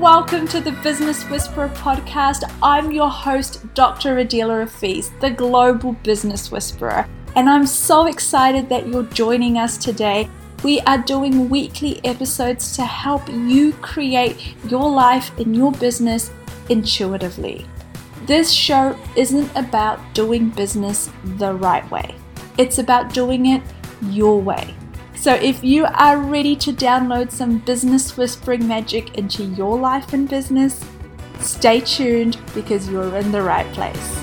welcome to the Business Whisperer podcast. I'm your host, Dr. Adela Hafiz, the Global Business Whisperer, and I'm so excited that you're joining us today. We are doing weekly episodes to help you create your life and your business intuitively. This show isn't about doing business the right way, it's about doing it your way. So, if you are ready to download some business whispering magic into your life and business, stay tuned because you're in the right place.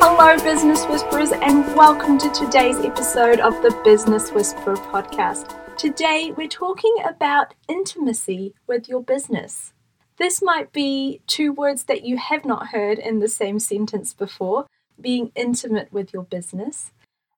Hello, business whisperers, and welcome to today's episode of the Business Whisperer podcast. Today, we're talking about intimacy with your business. This might be two words that you have not heard in the same sentence before being intimate with your business.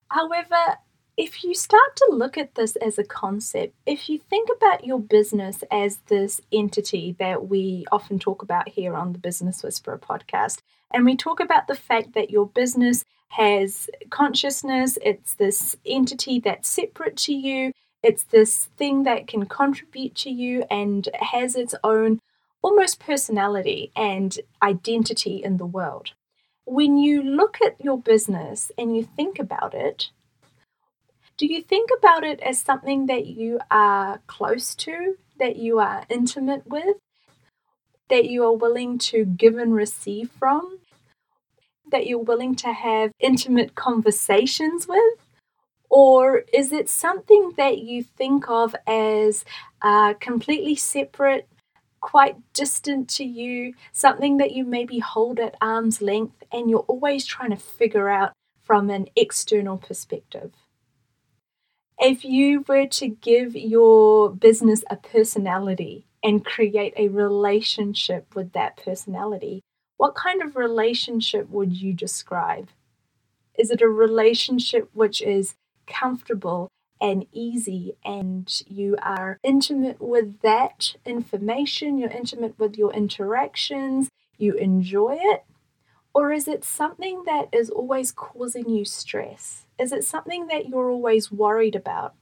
However, if you start to look at this as a concept, if you think about your business as this entity that we often talk about here on the Business Whisperer podcast, and we talk about the fact that your business has consciousness, it's this entity that's separate to you, it's this thing that can contribute to you and has its own almost personality and identity in the world. When you look at your business and you think about it, do you think about it as something that you are close to, that you are intimate with, that you are willing to give and receive from, that you're willing to have intimate conversations with? Or is it something that you think of as uh, completely separate, quite distant to you, something that you maybe hold at arm's length and you're always trying to figure out from an external perspective? If you were to give your business a personality and create a relationship with that personality, what kind of relationship would you describe? Is it a relationship which is comfortable and easy and you are intimate with that information, you're intimate with your interactions, you enjoy it? Or is it something that is always causing you stress? Is it something that you're always worried about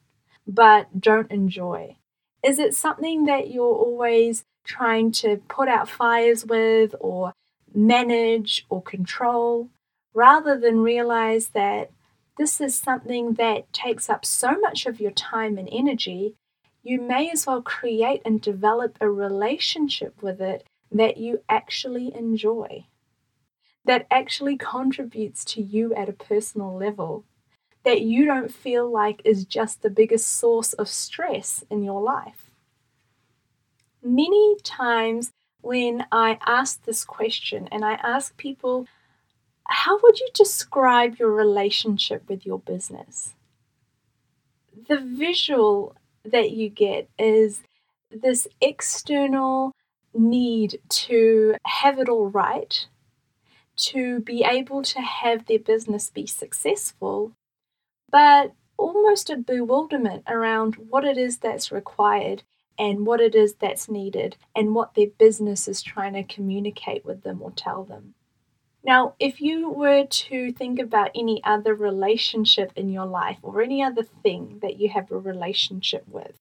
but don't enjoy? Is it something that you're always trying to put out fires with or manage or control rather than realize that this is something that takes up so much of your time and energy? You may as well create and develop a relationship with it that you actually enjoy, that actually contributes to you at a personal level that you don't feel like is just the biggest source of stress in your life. Many times when I ask this question and I ask people, how would you describe your relationship with your business? The visual that you get is this external need to have it all right, to be able to have their business be successful, but almost a bewilderment around what it is that's required and what it is that's needed and what their business is trying to communicate with them or tell them. Now, if you were to think about any other relationship in your life or any other thing that you have a relationship with,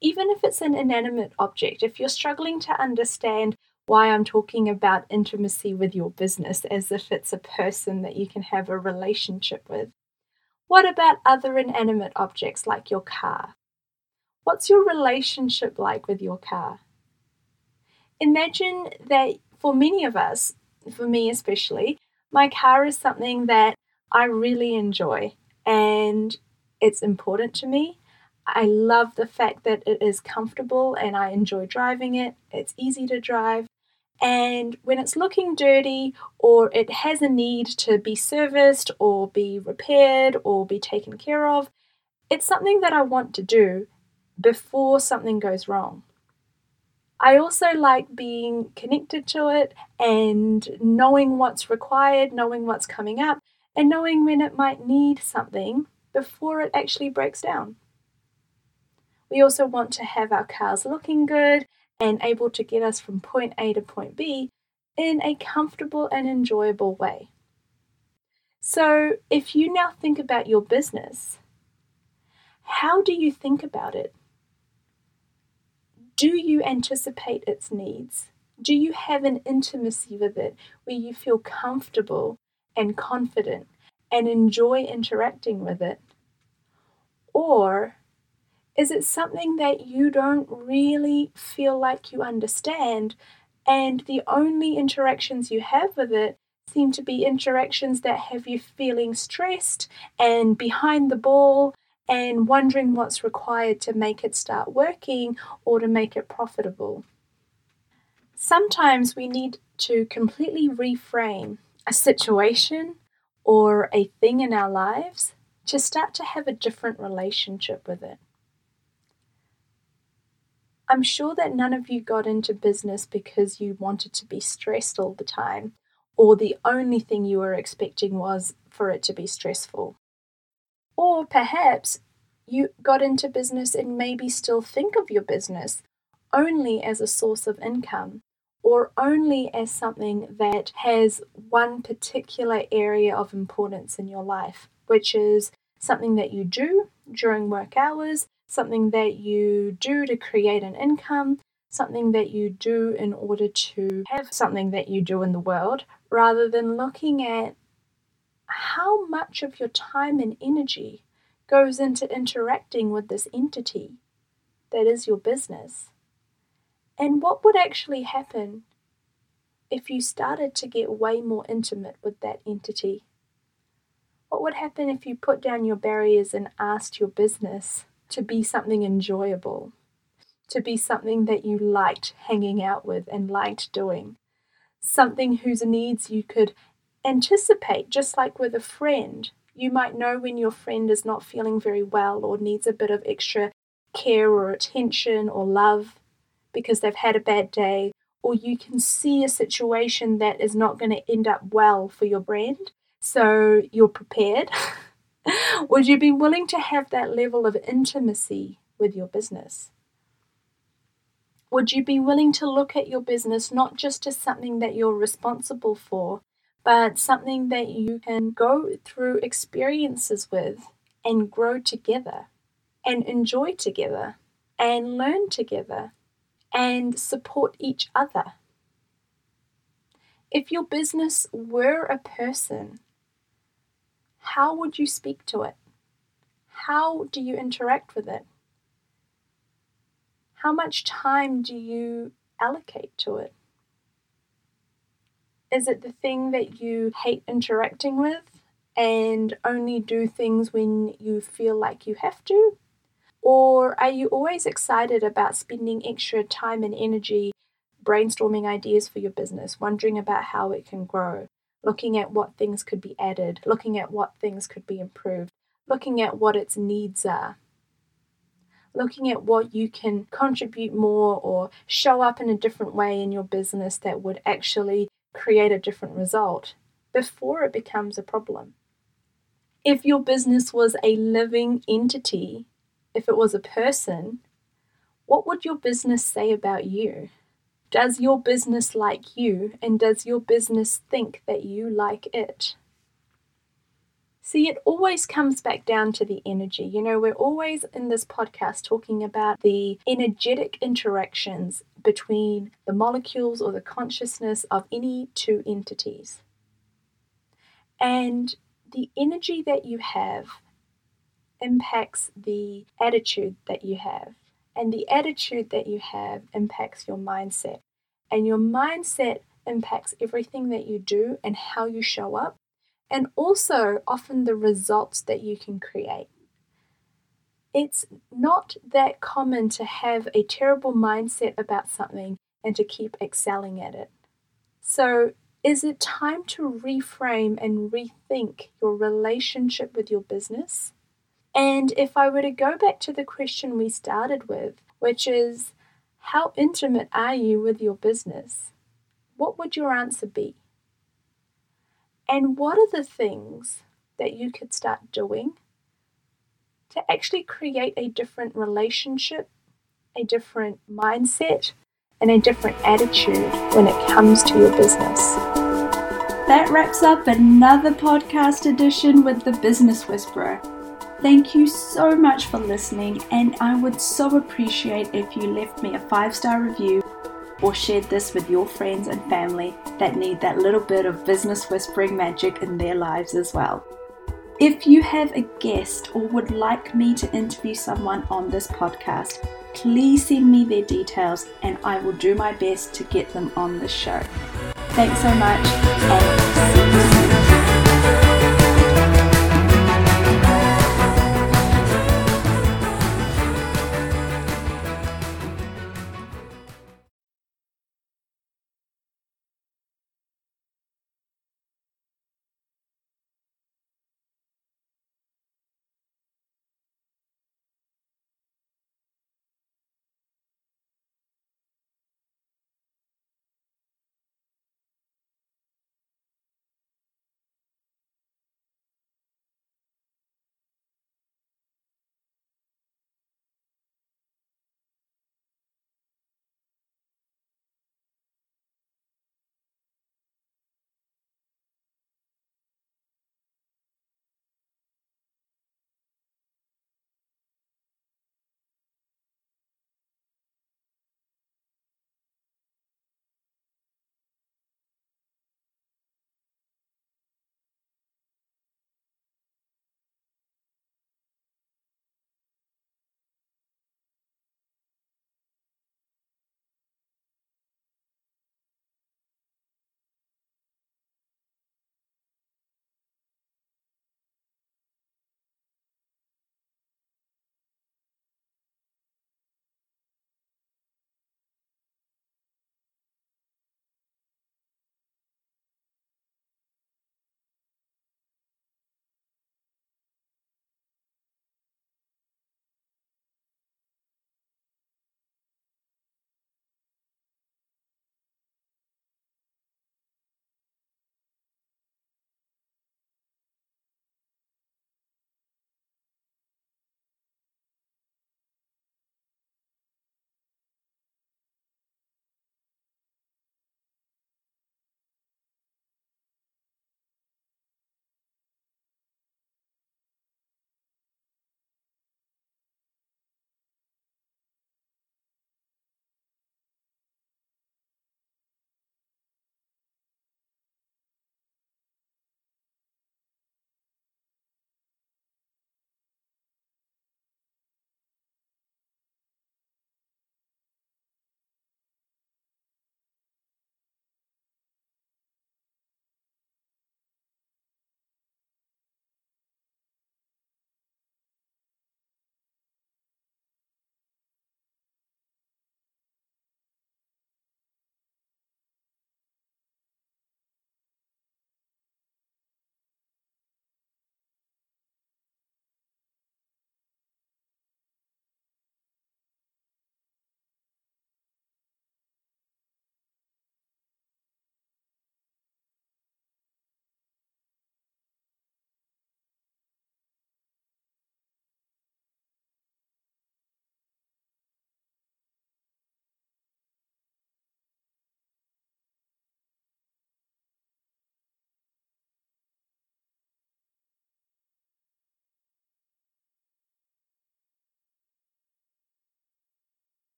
even if it's an inanimate object, if you're struggling to understand why I'm talking about intimacy with your business as if it's a person that you can have a relationship with, what about other inanimate objects like your car? What's your relationship like with your car? Imagine that for many of us, for me especially, my car is something that I really enjoy and it's important to me. I love the fact that it is comfortable and I enjoy driving it. It's easy to drive. And when it's looking dirty or it has a need to be serviced or be repaired or be taken care of, it's something that I want to do before something goes wrong. I also like being connected to it and knowing what's required, knowing what's coming up, and knowing when it might need something before it actually breaks down. We also want to have our cars looking good and able to get us from point A to point B in a comfortable and enjoyable way. So, if you now think about your business, how do you think about it? Do you anticipate its needs? Do you have an intimacy with it where you feel comfortable and confident and enjoy interacting with it? Or is it something that you don't really feel like you understand, and the only interactions you have with it seem to be interactions that have you feeling stressed and behind the ball and wondering what's required to make it start working or to make it profitable? Sometimes we need to completely reframe a situation or a thing in our lives to start to have a different relationship with it. I'm sure that none of you got into business because you wanted to be stressed all the time, or the only thing you were expecting was for it to be stressful. Or perhaps you got into business and maybe still think of your business only as a source of income or only as something that has one particular area of importance in your life, which is something that you do during work hours something that you do to create an income, something that you do in order to have something that you do in the world, rather than looking at how much of your time and energy goes into interacting with this entity that is your business. And what would actually happen if you started to get way more intimate with that entity? What would happen if you put down your barriers and asked your business to be something enjoyable, to be something that you liked hanging out with and liked doing, something whose needs you could anticipate, just like with a friend. You might know when your friend is not feeling very well or needs a bit of extra care or attention or love because they've had a bad day, or you can see a situation that is not going to end up well for your brand. So you're prepared. Would you be willing to have that level of intimacy with your business? Would you be willing to look at your business not just as something that you're responsible for, but something that you can go through experiences with and grow together and enjoy together and learn together and support each other? If your business were a person, how would you speak to it? How do you interact with it? How much time do you allocate to it? Is it the thing that you hate interacting with and only do things when you feel like you have to? Or are you always excited about spending extra time and energy brainstorming ideas for your business, wondering about how it can grow, looking at what things could be added, looking at what things could be improved, looking at what its needs are, looking at what you can contribute more or show up in a different way in your business that would actually create a different result before it becomes a problem. If your business was a living entity, if it was a person, what would your business say about you? Does your business like you, and does your business think that you like it? See, it always comes back down to the energy. You know, we're always in this podcast talking about the energetic interactions between the molecules or the consciousness of any two entities. And the energy that you have impacts the attitude that you have. And the attitude that you have impacts your mindset. And your mindset impacts everything that you do and how you show up, and also often the results that you can create. It's not that common to have a terrible mindset about something and to keep excelling at it. So, is it time to reframe and rethink your relationship with your business? And if I were to go back to the question we started with, which is how intimate are you with your business? What would your answer be? And what are the things that you could start doing to actually create a different relationship, a different mindset, and a different attitude when it comes to your business? That wraps up another podcast edition with the Business Whisperer. Thank you so much for listening, and I would so appreciate if you left me a five star review or shared this with your friends and family that need that little bit of business whispering magic in their lives as well. If you have a guest or would like me to interview someone on this podcast, please send me their details and I will do my best to get them on the show. Thanks so much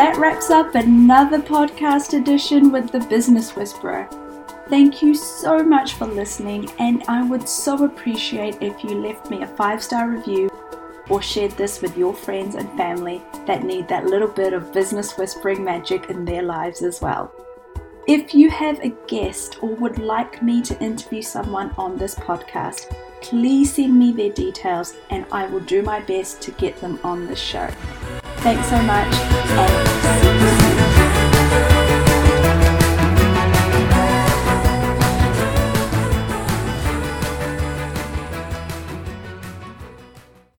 that wraps up another podcast edition with the Business Whisperer. Thank you so much for listening, and I would so appreciate if you left me a five star review or shared this with your friends and family that need that little bit of business whispering magic in their lives as well. If you have a guest or would like me to interview someone on this podcast, please send me their details and I will do my best to get them on this show. Thanks so much